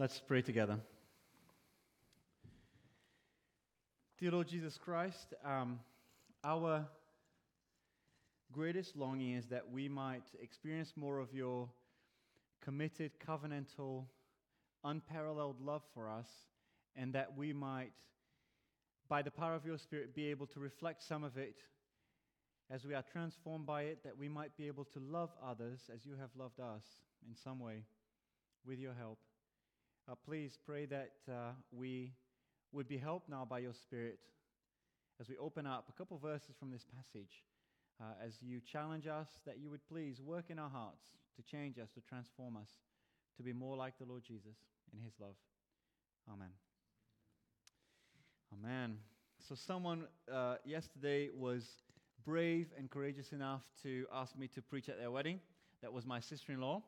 Let's pray together. Dear Lord Jesus Christ, um, our greatest longing is that we might experience more of your committed, covenantal, unparalleled love for us, and that we might, by the power of your Spirit, be able to reflect some of it as we are transformed by it, that we might be able to love others as you have loved us in some way with your help. Uh, please pray that uh, we would be helped now by your Spirit as we open up a couple verses from this passage. Uh, as you challenge us, that you would please work in our hearts to change us, to transform us, to be more like the Lord Jesus in his love. Amen. Amen. So, someone uh, yesterday was brave and courageous enough to ask me to preach at their wedding. That was my sister in law.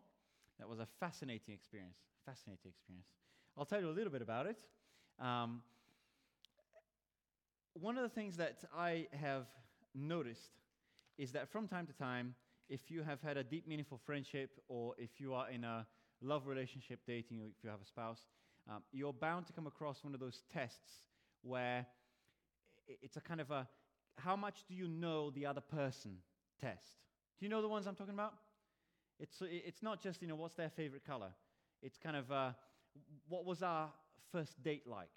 That was a fascinating experience. Fascinating experience. I'll tell you a little bit about it. Um, one of the things that I have noticed is that from time to time, if you have had a deep, meaningful friendship, or if you are in a love relationship, dating, or if you have a spouse, um, you're bound to come across one of those tests where it's a kind of a how much do you know the other person test. Do you know the ones I'm talking about? It's, it's not just, you know, what's their favorite color. It's kind of, uh, what was our first date like?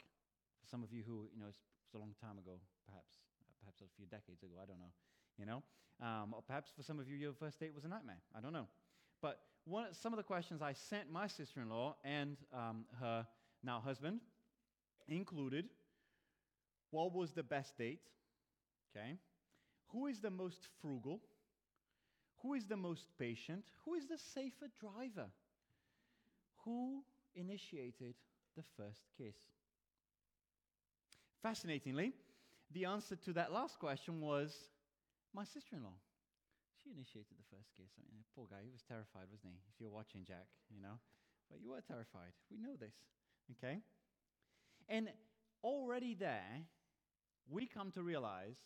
For some of you who, you know, it's, it's a long time ago, perhaps, uh, perhaps a few decades ago, I don't know, you know. Um, or perhaps for some of you, your first date was a nightmare. I don't know. But one, some of the questions I sent my sister-in-law and um, her now husband included, what was the best date? Okay. Who is the most frugal? Who is the most patient? Who is the safer driver? Who initiated the first kiss? Fascinatingly, the answer to that last question was my sister in law. She initiated the first kiss. I mean, poor guy, he was terrified, wasn't he? If you're watching, Jack, you know. But you were terrified. We know this. Okay? And already there, we come to realize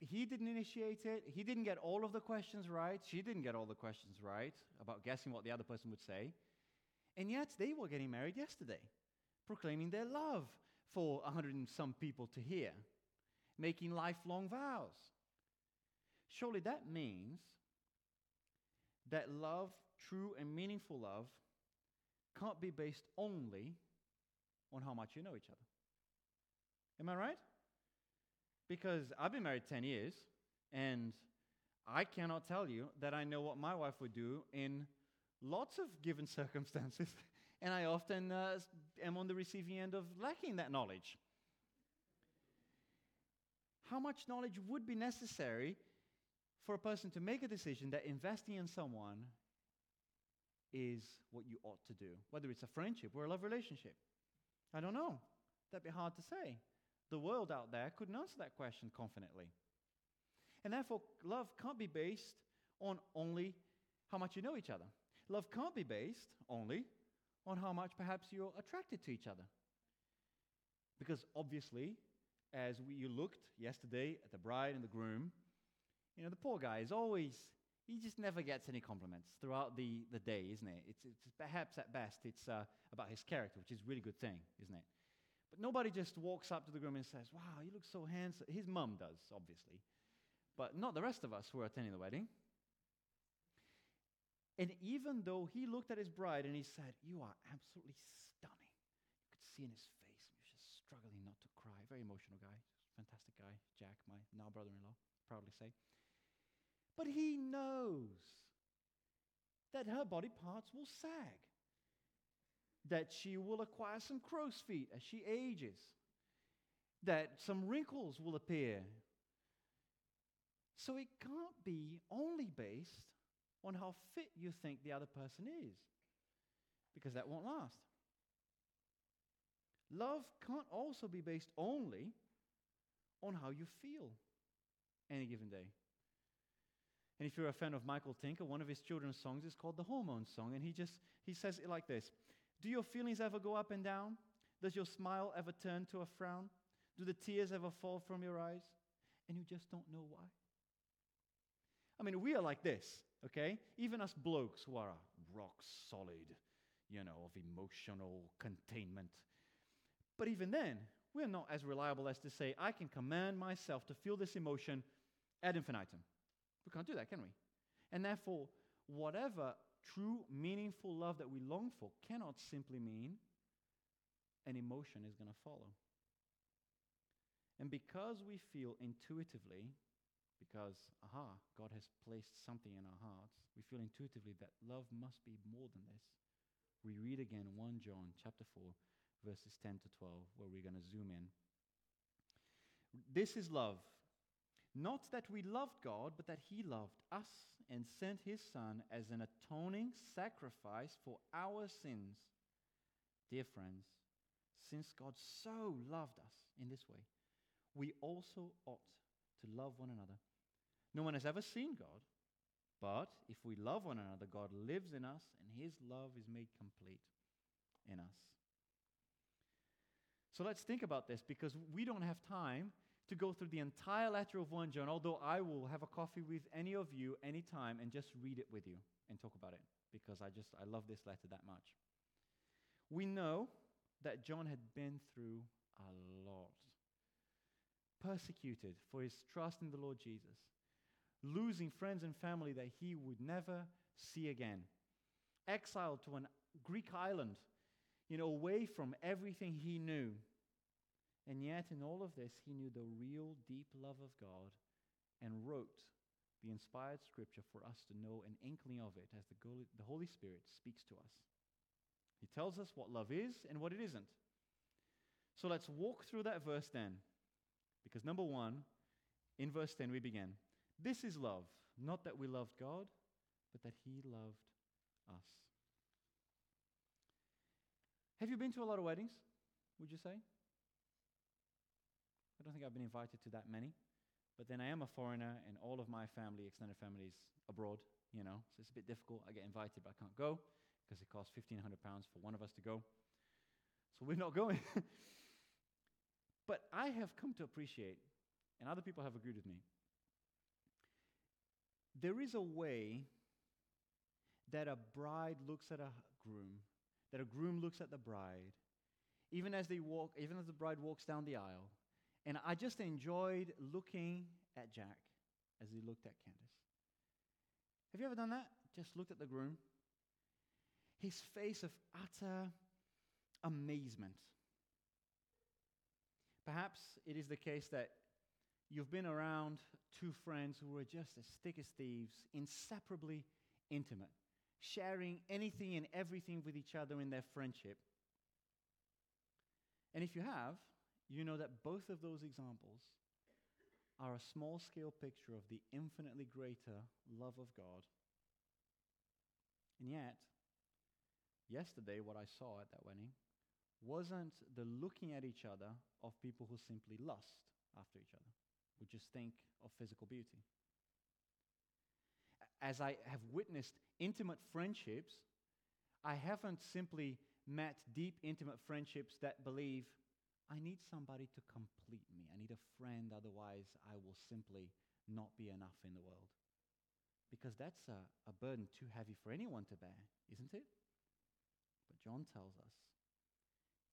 he didn't initiate it. He didn't get all of the questions right. She didn't get all the questions right about guessing what the other person would say. And yet they were getting married yesterday, proclaiming their love for a hundred and some people to hear, making lifelong vows. Surely that means that love, true and meaningful love, can't be based only on how much you know each other. Am I right? Because I've been married 10 years, and I cannot tell you that I know what my wife would do in lots of given circumstances, and I often uh, am on the receiving end of lacking that knowledge. How much knowledge would be necessary for a person to make a decision that investing in someone is what you ought to do, whether it's a friendship or a love relationship? I don't know. That'd be hard to say. The world out there couldn't answer that question confidently. And therefore, love can't be based on only how much you know each other. Love can't be based only on how much perhaps you're attracted to each other. Because obviously, as we, you looked yesterday at the bride and the groom, you know, the poor guy is always, he just never gets any compliments throughout the, the day, isn't it? It's, it's perhaps at best, it's uh, about his character, which is a really good thing, isn't it? But nobody just walks up to the groom and says, Wow, you look so handsome. His mum does, obviously, but not the rest of us who are attending the wedding. And even though he looked at his bride and he said, You are absolutely stunning, you could see in his face, he was just struggling not to cry. Very emotional guy, fantastic guy, Jack, my now brother in law, proudly say. But he knows that her body parts will sag that she will acquire some crow's feet as she ages, that some wrinkles will appear. So it can't be only based on how fit you think the other person is, because that won't last. Love can't also be based only on how you feel any given day. And if you're a fan of Michael Tinker, one of his children's songs is called the Hormone Song, and he just he says it like this: do your feelings ever go up and down? Does your smile ever turn to a frown? Do the tears ever fall from your eyes? And you just don't know why? I mean, we are like this, okay? Even us blokes who are rock solid, you know, of emotional containment. But even then, we're not as reliable as to say, I can command myself to feel this emotion ad infinitum. We can't do that, can we? And therefore, whatever true, meaningful love that we long for cannot simply mean an emotion is going to follow. And because we feel intuitively, because, aha, God has placed something in our hearts, we feel intuitively that love must be more than this. We read again 1 John chapter 4, verses 10 to 12, where we're going to zoom in. This is love. Not that we loved God, but that He loved us and sent His Son as an atoning sacrifice for our sins. Dear friends, since God so loved us in this way, we also ought to love one another. No one has ever seen God, but if we love one another, God lives in us and his love is made complete in us. So let's think about this because we don't have time to go through the entire letter of 1 John, although I will have a coffee with any of you anytime and just read it with you and talk about it because I just I love this letter that much. We know that John had been through a lot persecuted for his trust in the Lord Jesus, losing friends and family that he would never see again, exiled to a Greek island, you know, away from everything he knew. And yet, in all of this, he knew the real deep love of God and wrote the inspired scripture for us to know an inkling of it as the, Holy Spirit speaks to us. He tells us what love is and what it isn't. So let's walk through that verse then. Because number one, in verse 10, we begin This is love, not that we loved God, but that He loved us. Have you been to a lot of weddings, would you say? I don't think I've been invited to that many. But then I am a foreigner, and all of my family, extended family, is abroad, you know, so it's a bit difficult. I get invited, but I can't go because it costs 1,500 pounds for one of us to go. So we're not going. But I have come to appreciate, and other people have agreed with me, there is a way that a bride looks at a groom, that a groom looks at the bride, even as they walk, even as the bride walks down the aisle. And I just enjoyed looking at Jack as he looked at Candace. Have you ever done that? Just looked at the groom? His face of utter amazement Perhaps it is the case that you've been around two friends who were just as thick as thieves, inseparably intimate, sharing anything and everything with each other in their friendship. And if you have, you know that both of those examples are a small scale picture of the infinitely greater love of God. And yet, yesterday, what I saw at that wedding wasn't the looking at each other of people who simply lust after each other, who just think of physical beauty. As I have witnessed intimate friendships, I haven't simply met deep, intimate friendships that believe, I need somebody to complete me. I need a friend, otherwise, I will simply not be enough in the world. Because that's a, a burden too heavy for anyone to bear, isn't it? But John tells us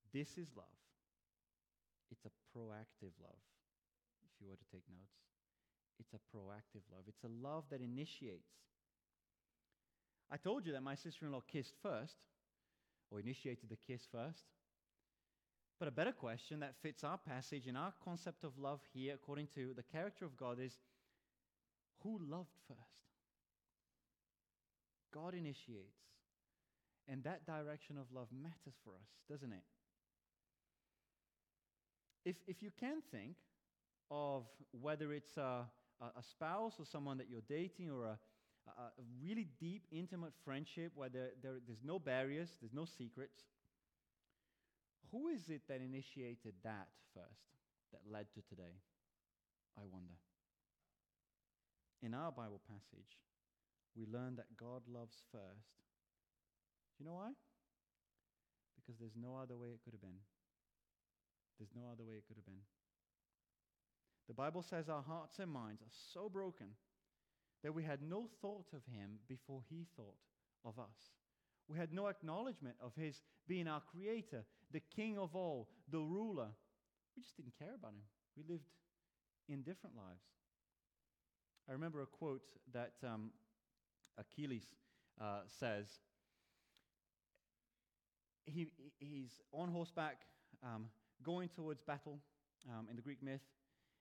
this is love. It's a proactive love, if you were to take notes. It's a proactive love. It's a love that initiates. I told you that my sister in law kissed first, or initiated the kiss first. But a better question that fits our passage and our concept of love here, according to the character of God, is who loved first? God initiates. And that direction of love matters for us, doesn't it? if, if you can think of whether it's a, a, spouse or someone that you're dating or a, a, really deep, intimate friendship where there, there, there's no barriers, there's no secrets, who is it that initiated that first, that led to today? I wonder. In our Bible passage, we learn that God loves first. Do you know why? Because there's no other way it could have been. There's no other way it could have been. The Bible says our hearts and minds are so broken that we had no thought of him before he thought of us. We had no acknowledgement of His being our creator, the King of all, the ruler. We just didn't care about Him. We lived in different lives. I remember a quote that um, Achilles uh, says. He, he's on horseback, um, going towards battle um, in the Greek myth,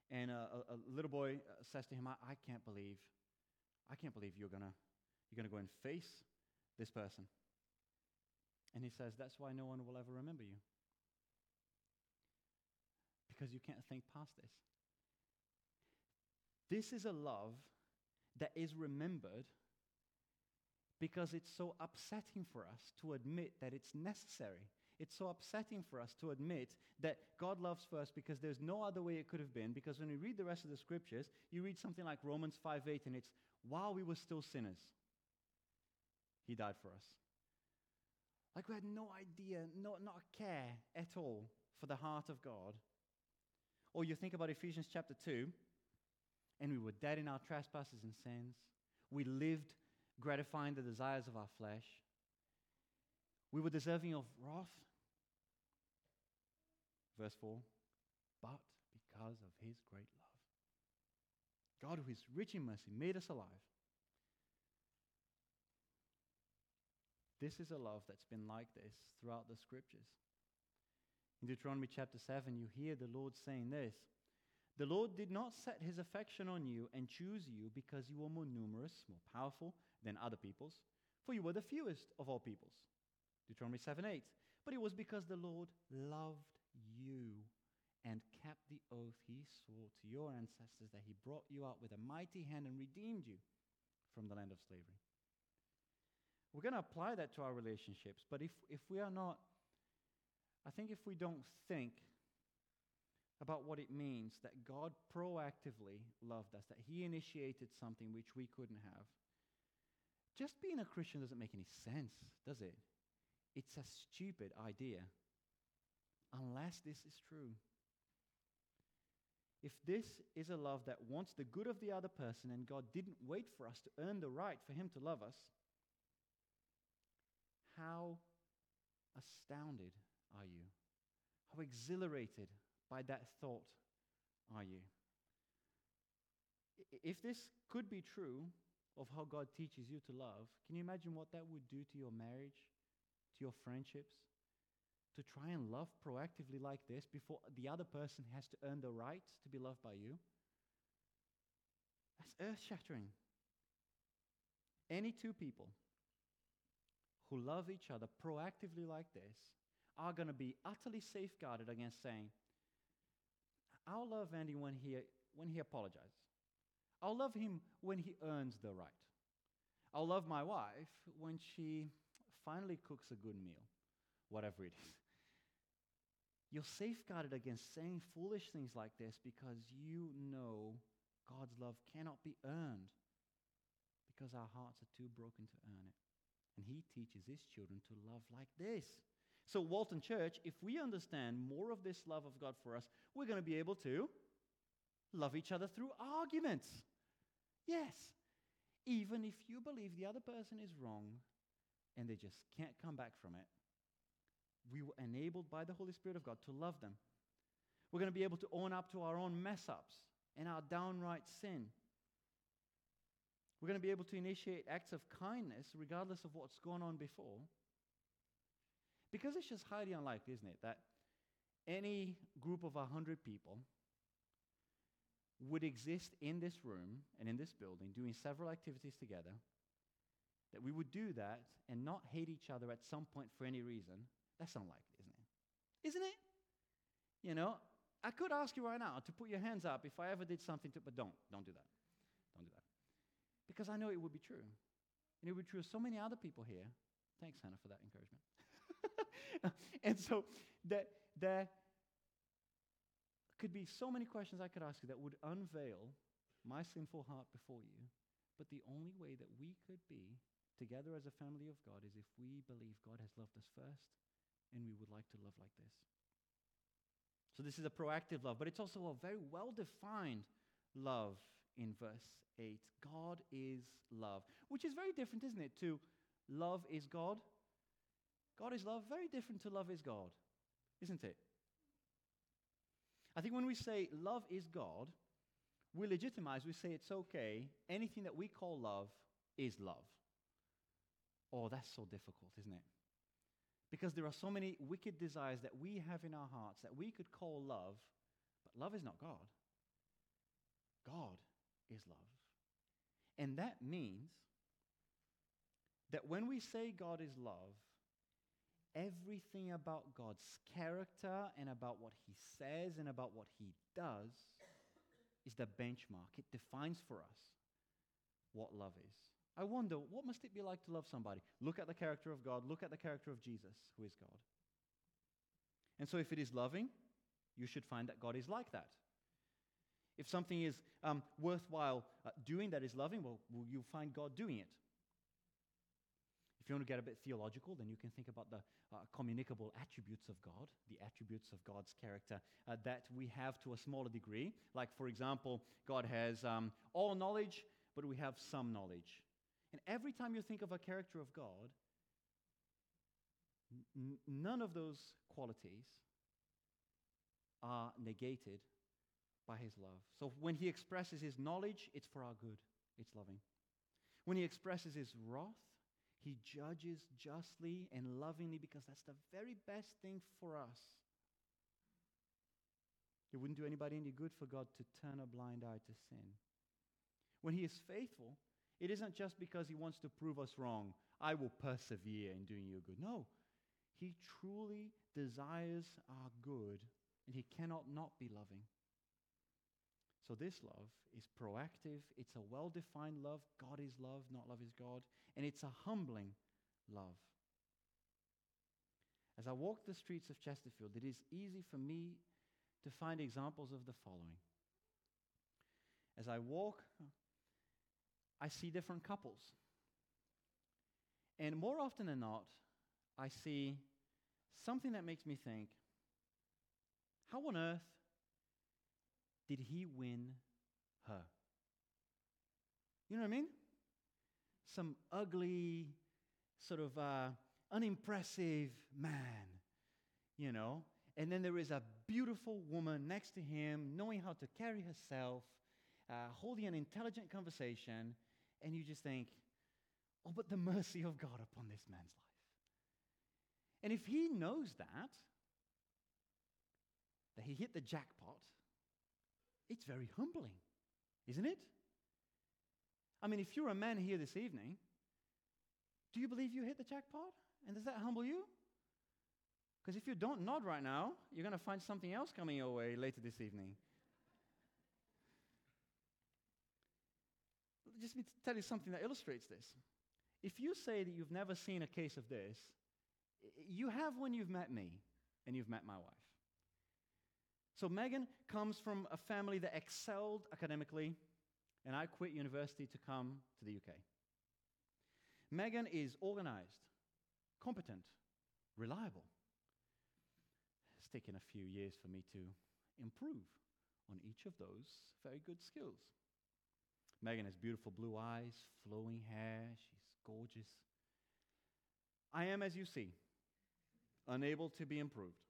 and a, a, little boy uh, says to him, I, I, can't believe, I can't believe you're gonna, you're gonna go and face this person. And he says, That's why no one will ever remember you. Because you can't think past this. This is a love that is remembered because it's so upsetting for us to admit that it's necessary. It's so upsetting for us to admit that God loves first because there's no other way it could have been. Because when you read the rest of the scriptures, you read something like Romans 5 8, and it's while we were still sinners, He died for us. Like we had no idea, no, not a care at all for the heart of God. Or you think about Ephesians chapter 2, and we were dead in our trespasses and sins. We lived gratifying the desires of our flesh. We were deserving of wrath. Verse 4 But because of his great love, God, who is rich in mercy, made us alive. This is a love that's been like this throughout the scriptures. In Deuteronomy chapter 7, you hear the Lord saying this The Lord did not set his affection on you and choose you because you were more numerous, more powerful than other peoples, for you were the fewest of all peoples. Deuteronomy 7 8. But it was because the Lord loved you and kept the oath he swore to your ancestors that he brought you out with a mighty hand and redeemed you from the land of slavery. We're going to apply that to our relationships, but if, if we are not, I think if we don't think about what it means that God proactively loved us, that He initiated something which we couldn't have, just being a Christian doesn't make any sense, does it? It's a stupid idea unless this is true. If this is a love that wants the good of the other person and God didn't wait for us to earn the right for Him to love us, how astounded are you? How exhilarated by that thought are you? If this could be true of how God teaches you to love, can you imagine what that would do to your marriage, to your friendships? To try and love proactively like this before the other person has to earn the right to be loved by you? That's earth shattering. Any two people who love each other proactively like this are going to be utterly safeguarded against saying, I'll love Andy when he, when he apologizes. I'll love him when he earns the right. I'll love my wife when she finally cooks a good meal, whatever it is. You're safeguarded against saying foolish things like this because you know God's love cannot be earned because our hearts are too broken to earn it. And he teaches his children to love like this. So, Walton Church, if we understand more of this love of God for us, we're going to be able to love each other through arguments. Yes. Even if you believe the other person is wrong and they just can't come back from it, we were enabled by the Holy Spirit of God to love them. We're going to be able to own up to our own mess ups and our downright sin. We're going to be able to initiate acts of kindness regardless of what's gone on before. Because it's just highly unlikely, isn't it, that any group of 100 people would exist in this room and in this building doing several activities together, that we would do that and not hate each other at some point for any reason, that's unlikely, isn't it? Isn't it? You know, I could ask you right now to put your hands up if I ever did something to, but don't, don't do that. Because I know it would be true. And it would be true of so many other people here. Thanks, Hannah, for that encouragement. and so that there could be so many questions I could ask you that would unveil my sinful heart before you. But the only way that we could be together as a family of God is if we believe God has loved us first and we would like to love like this. So, this is a proactive love, but it's also a very well defined love in verse 8. God is love, which is very different, isn't it, to love is God God is love, very different to love is God, isn't it? I think when we say love is God, we legitimize, we say it's okay, anything that we call love is love. Oh, that's so difficult, isn't it? Because there are so many wicked desires that we have in our hearts that we could call love, but love is not God. Is love. And that means that when we say God is love, everything about God's character and about what he says and about what he does is the benchmark. It defines for us what love is. I wonder, what must it be like to love somebody? Look at the character of God, look at the character of Jesus, who is God. And so, if it is loving, you should find that God is like that. If something is um, worthwhile uh, doing that is loving, well, you'll find God doing it? If you want to get a bit theological, then you can think about the uh, communicable attributes of God, the attributes of God's character uh, that we have to a smaller degree. Like, for example, God has um, all knowledge, but we have some knowledge. And every time you think of a character of God, n- none of those qualities are negated by his love. So when he expresses his knowledge, it's for our good, it's loving. When he expresses his wrath, he judges justly and lovingly because that's the very best thing for us. It wouldn't do anybody any good for God to turn a blind eye to sin. When he is faithful, it isn't just because he wants to prove us wrong. I will persevere in doing you good. No, he truly desires our good, and he cannot not be loving. So, this love is proactive, it's a well defined love. God is love, not love is God. And it's a humbling love. As I walk the streets of Chesterfield, it is easy for me to find examples of the following. As I walk, I see different couples. And more often than not, I see something that makes me think, how on earth did he win her? You know what I mean? Some ugly, sort of uh, unimpressive man, you know? And then there is a beautiful woman next to him, knowing how to carry herself, uh, holding an intelligent conversation, and you just think, oh, but the mercy of God upon this man's life. And if he knows that, that he hit the jackpot, it's very humbling, isn't it? I mean, if you're a man here this evening, do you believe you hit the jackpot? And does that humble you? Because if you don't nod right now, you're going to find something else coming your way later this evening. Just me tell you something that illustrates this. If you say that you've never seen a case of this, you have when you've met me and you've met my wife. So Megan comes from a family that excelled academically, and I quit university to come to the UK. Megan is organized, competent, reliable. It's taken a few years for me to improve on each of those very good skills. Megan has beautiful blue eyes, flowing hair, she's gorgeous. I am, as you see, unable to be improved.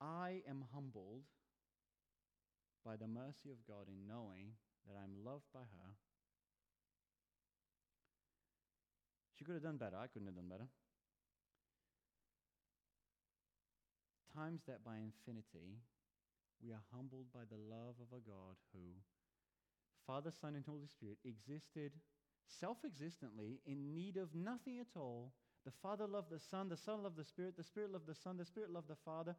I am humbled by the mercy of God in knowing that I'm loved by her. She could have done better. I couldn't have done better. Times that by infinity, we are humbled by the love of a God who, Father, Son, and Holy Spirit, existed self existently in need of nothing at all. The Father loved the Son, the Son loved the Spirit, the Spirit loved the Son, the Spirit loved the Father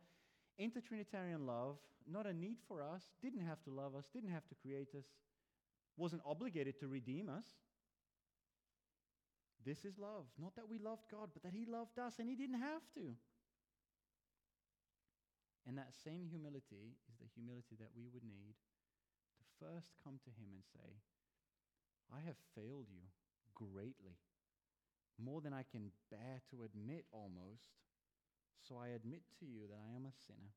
intertrinitarian love, not a need for us, didn't have to love us, didn't have to create us, wasn't obligated to redeem us. This is love. Not that we loved God, but that He loved us and He didn't have to. And that same humility is the humility that we would need to first come to Him and say, I have failed you greatly, more than I can bear to admit almost. So I admit to you that I am a sinner,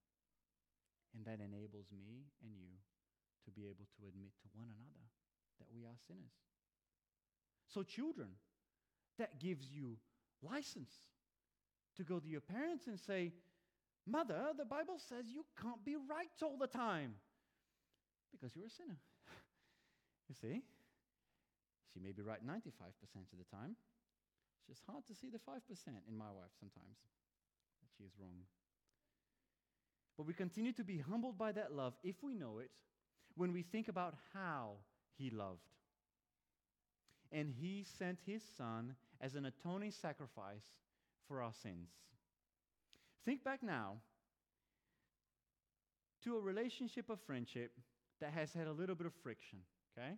and that enables me and you to be able to admit to one another that we are sinners. So, children, that gives you license to go to your parents and say, Mother, the Bible says you can't be right all the time because you're a sinner. you see? She may be right 95% of the time. It's just hard to see the 5% in my wife sometimes she is wrong. But we continue to be humbled by that love if we know it when we think about how he loved. And he sent his son as an atoning sacrifice for our sins. Think back now to a relationship of friendship that has had a little bit of friction, okay?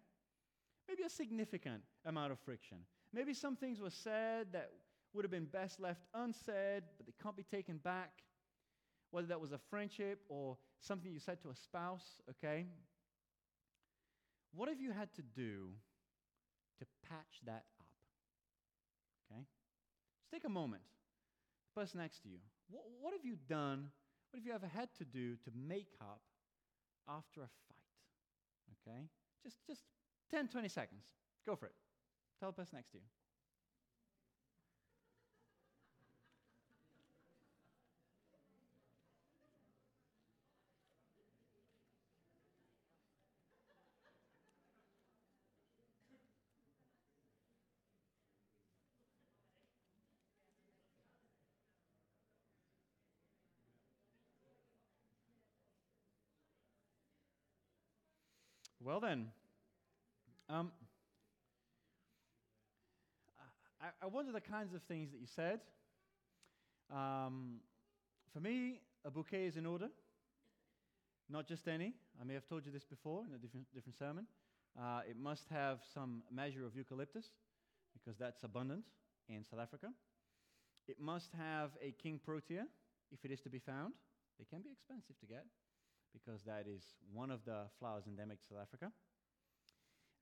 Maybe a significant amount of friction. Maybe some things were said that would have been best left unsaid, but they can't be taken back. Whether that was a friendship or something you said to a spouse, okay? What have you had to do to patch that up? Okay? Just take a moment. The person next to you. What, what have you done? What have you ever had to do to make up after a fight? Okay? Just, just 10, 20 seconds. Go for it. Tell the person next to you. Well, then, um, I, I wonder the kinds of things that you said. Um, for me, a bouquet is in order, not just any. I may have told you this before in a different, different sermon. Uh, it must have some measure of eucalyptus, because that's abundant in South Africa. It must have a king protea, if it is to be found. They can be expensive to get because that is one of the flowers endemic to South Africa.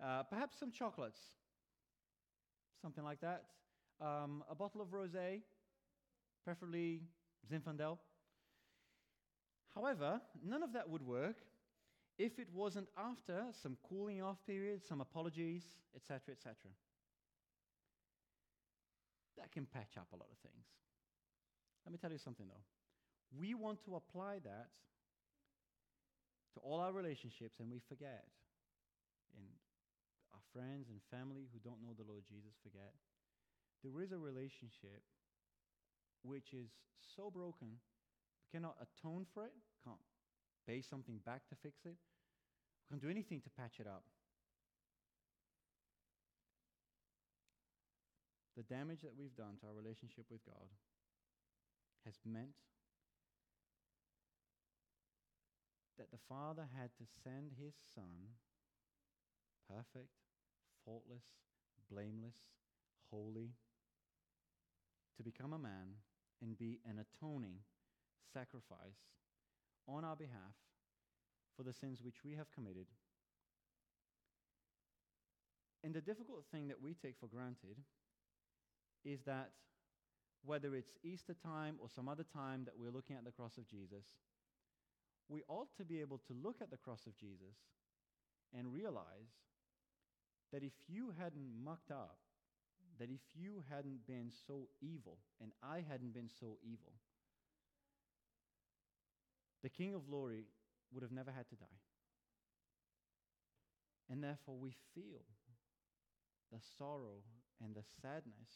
Uh, perhaps some chocolates, something like that. Um, a bottle of rosé, preferably Zinfandel. However, none of that would work if it wasn't after some cooling off period, some apologies, etc., etc. That can patch up a lot of things. Let me tell you something though. We want to apply that to all our relationships and we forget. And our friends and family who don't know the Lord Jesus forget. There is a relationship which is so broken, we cannot atone for it, can't pay something back to fix it, we can't do anything to patch it up. The damage that we've done to our relationship with God has meant that the Father had to send his Son, perfect, faultless, blameless, holy, to become a man and be an atoning sacrifice on our behalf for the sins which we have committed. And the difficult thing that we take for granted is that whether it's Easter time or some other time that we're looking at the cross of Jesus, we ought to be able to look at the cross of Jesus and realize that if you hadn't mucked up, that if you hadn't been so evil, and I hadn't been so evil, the King of Glory would have never had to die. And therefore, we feel the sorrow and the sadness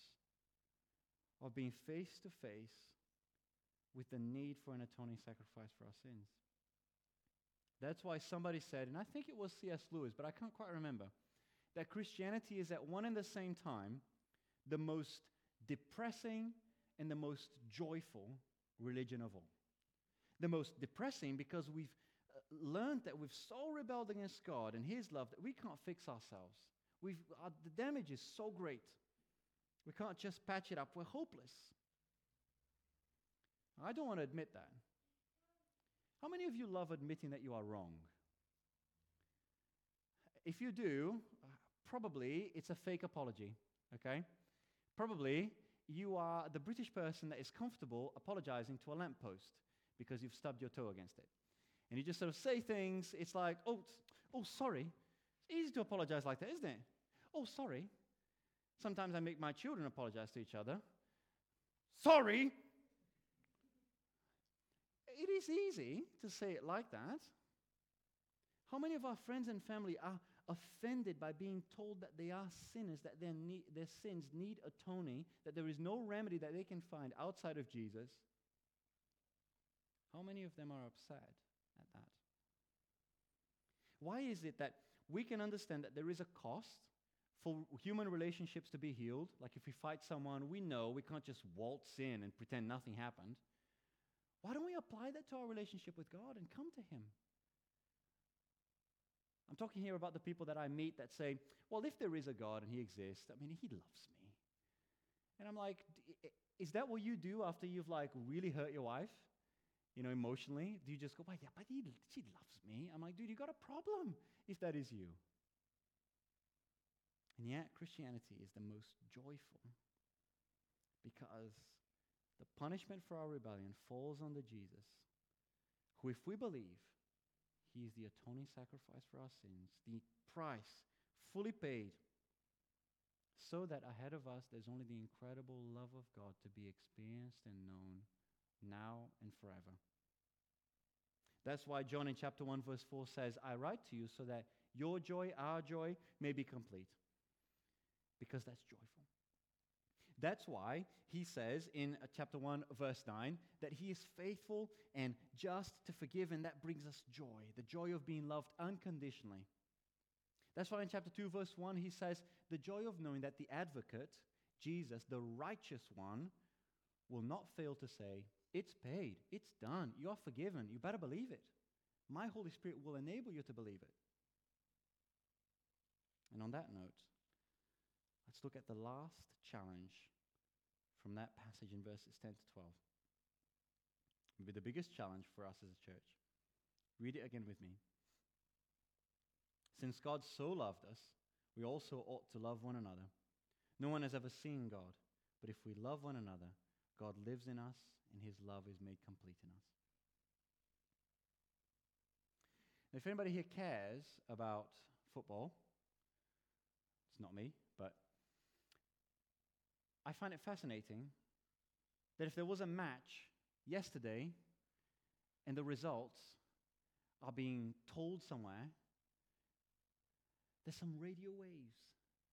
of being face to face with the need for an atoning sacrifice for our sins. That's why somebody said, and I think it was C.S. Lewis, but I can't quite remember, that Christianity is at one and the same time the most depressing and the most joyful religion of all. The most depressing because we've uh, learned that we've so rebelled against God and His love that we can't fix ourselves. We've, uh, the damage is so great. We can't just patch it up. We're hopeless. I don't want to admit that. How many of you love admitting that you are wrong? If you do, probably it's a fake apology, okay? Probably you are the British person that is comfortable apologizing to a lamppost because you've stubbed your toe against it. And you just sort of say things, it's like, oh, oh, sorry. It's easy to apologize like that, isn't it? Oh, sorry. Sometimes I make my children apologize to each other. sorry. It is easy to say it like that. How many of our friends and family are offended by being told that they are sinners, that their, their sins need atoning, that there is no remedy that they can find outside of Jesus? How many of them are upset at that? Why is it that we can understand that there is a cost for human relationships to be healed? Like if we fight someone, we know we can't just waltz in and pretend nothing happened. Why don't we apply that to our relationship with God and come to Him? I'm talking here about the people that I meet that say, well, if there is a God and He exists, I mean, He loves me. And I'm like, is that what you do after you've like really hurt your wife? You know, emotionally? Do you just go, well, yeah, but he, she loves me? I'm like, dude, you got a problem if that is you. And yet, Christianity is the most joyful because the punishment for our rebellion falls on the Jesus, who, if we believe, he is the atoning sacrifice for our sins, the price fully paid, so that ahead of us there's only the incredible love of God to be experienced and known now and forever. That's why John in chapter 1, verse 4 says, I write to you so that your joy, our joy, may be complete. Because that's joyful. That's why he says in uh, chapter 1, verse 9, that he is faithful and just to forgive, and that brings us joy the joy of being loved unconditionally. That's why in chapter 2, verse 1, he says, The joy of knowing that the advocate, Jesus, the righteous one, will not fail to say, It's paid, it's done, you are forgiven, you better believe it. My Holy Spirit will enable you to believe it. And on that note, let's look at the last challenge from that passage in verses 10 to 12. It'll be the biggest challenge for us as a church. Read it again with me. Since God so loved us, we also ought to love one another. No one has ever seen God, but if we love one another, God lives in us and his love is made complete in us. If anybody here cares about football, it's not me, I find it fascinating that if there was a match yesterday and the results are being told somewhere, there's some radio waves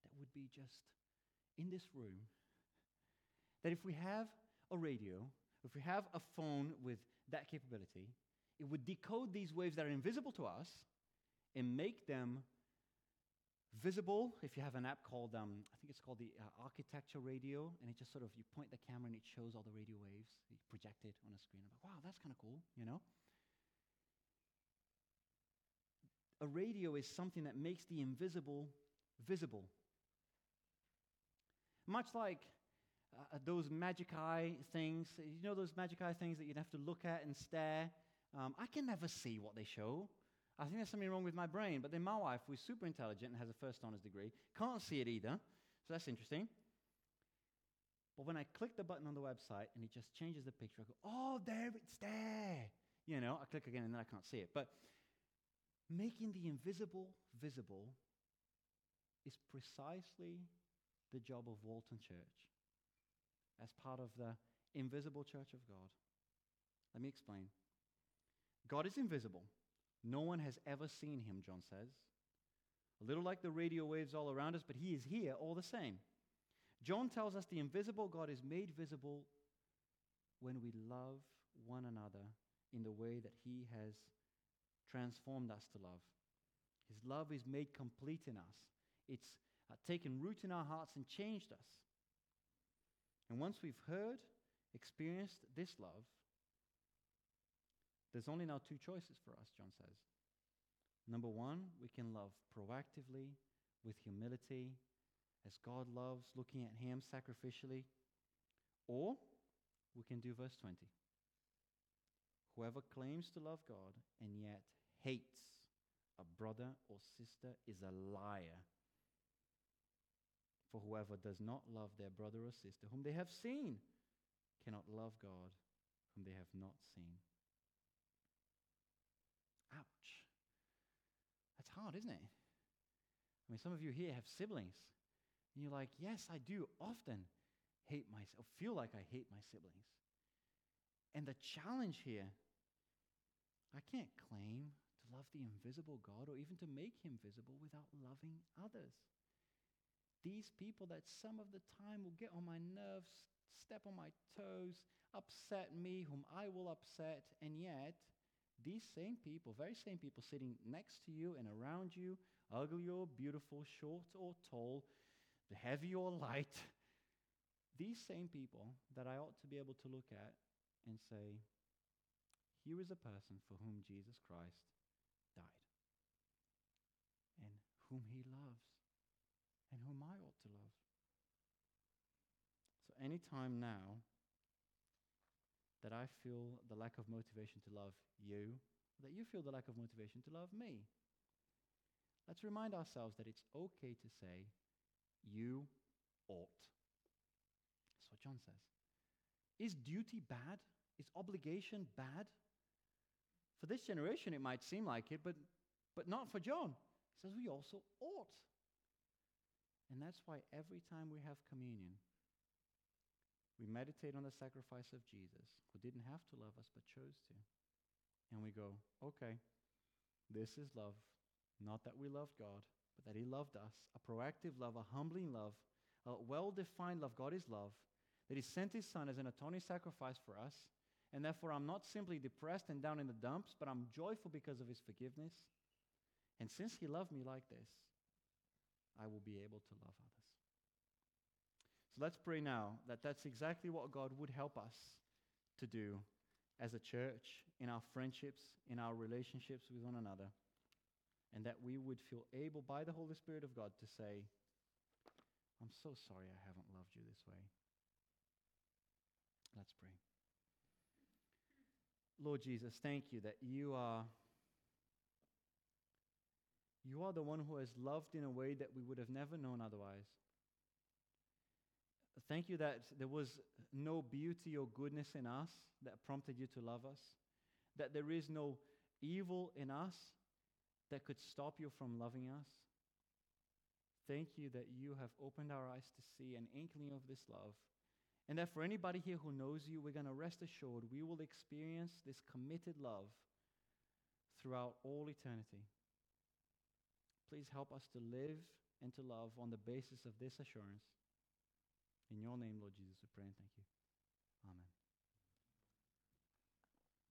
that would be just in this room. That if we have a radio, if we have a phone with that capability, it would decode these waves that are invisible to us and make them visible if you have an app called um, i think it's called the uh, architecture radio and it just sort of you point the camera and it shows all the radio waves you project it on a screen. I'm like wow that's kind of cool you know? A radio is something that makes the invisible visible. Much like uh, those magic eye things you know those magic eye things that you'd have to look at and stare? Um, i can never see what they show I think there's something wrong with my brain. But then my wife, who's super intelligent and has a first honors degree, can't see it either. So that's interesting. But when I click the button on the website and it just changes the picture, I go, oh, there it's there. You know, I click again and then I can't see it. But making the invisible visible is precisely the job of Walton Church as part of the invisible church of God. Let me explain. God is invisible. No one has ever seen him, John says. A little like the radio waves all around us, but he is here all the same. John tells us the invisible God is made visible when we love one another in the way that he has transformed us to love. His love is made complete in us, it's uh, taken root in our hearts and changed us. And once we've heard, experienced this love, there's only now two choices for us, John says. Number one, we can love proactively, with humility, as God loves, looking at Him sacrificially. Or we can do verse 20. Whoever claims to love God and yet hates a brother or sister is a liar. For whoever does not love their brother or sister whom they have seen cannot love God whom they have not seen. Ouch. That's hard, isn't it? I mean, some of you here have siblings. And you're like, yes, I do often hate myself, feel like I hate my siblings. And the challenge here, I can't claim to love the invisible God or even to make him visible without loving others. These people that some of the time will get on my nerves, step on my toes, upset me, whom I will upset, and yet these same people, very same people sitting next to you and around you, ugly or beautiful, short or tall, heavy or light, these same people that I ought to be able to look at and say, here is a person for whom Jesus Christ died and whom he loves and whom I ought to love. So, anytime now that I feel the lack of motivation to love you, that you feel the lack of motivation to love me. Let's remind ourselves that it's okay to say, you ought. That's what John says. Is duty bad? Is obligation bad? For this generation, it might seem like it, but, but not for John. He says we also ought. And that's why every time we have communion, we meditate on the sacrifice of Jesus, who didn't have to love us but chose to. And we go, okay, this is love. Not that we loved God, but that He loved us. A proactive love, a humbling love, a well defined love. God is love. That He sent His Son as an atoning sacrifice for us. And therefore, I'm not simply depressed and down in the dumps, but I'm joyful because of His forgiveness. And since He loved me like this, I will be able to love others. So let's pray now that that's exactly what God would help us to do as a church, in our friendships, in our relationships with one another, and that we would feel able by the Holy Spirit of God to say, I'm so sorry I haven't loved you this way. Let's pray. Lord Jesus, thank you that you are you are the one who has loved in a way that we would have never known otherwise. Thank you that there was no beauty or goodness in us that prompted you to love us, that there is no evil in us that could stop you from loving us. Thank you that you have opened our eyes to see an inkling of this love. And that for anybody here who knows you, we're going to rest assured we will experience this committed love throughout all eternity. Please help us to live and to love on the basis of this assurance. In your name, Lord Jesus, we pray and thank you.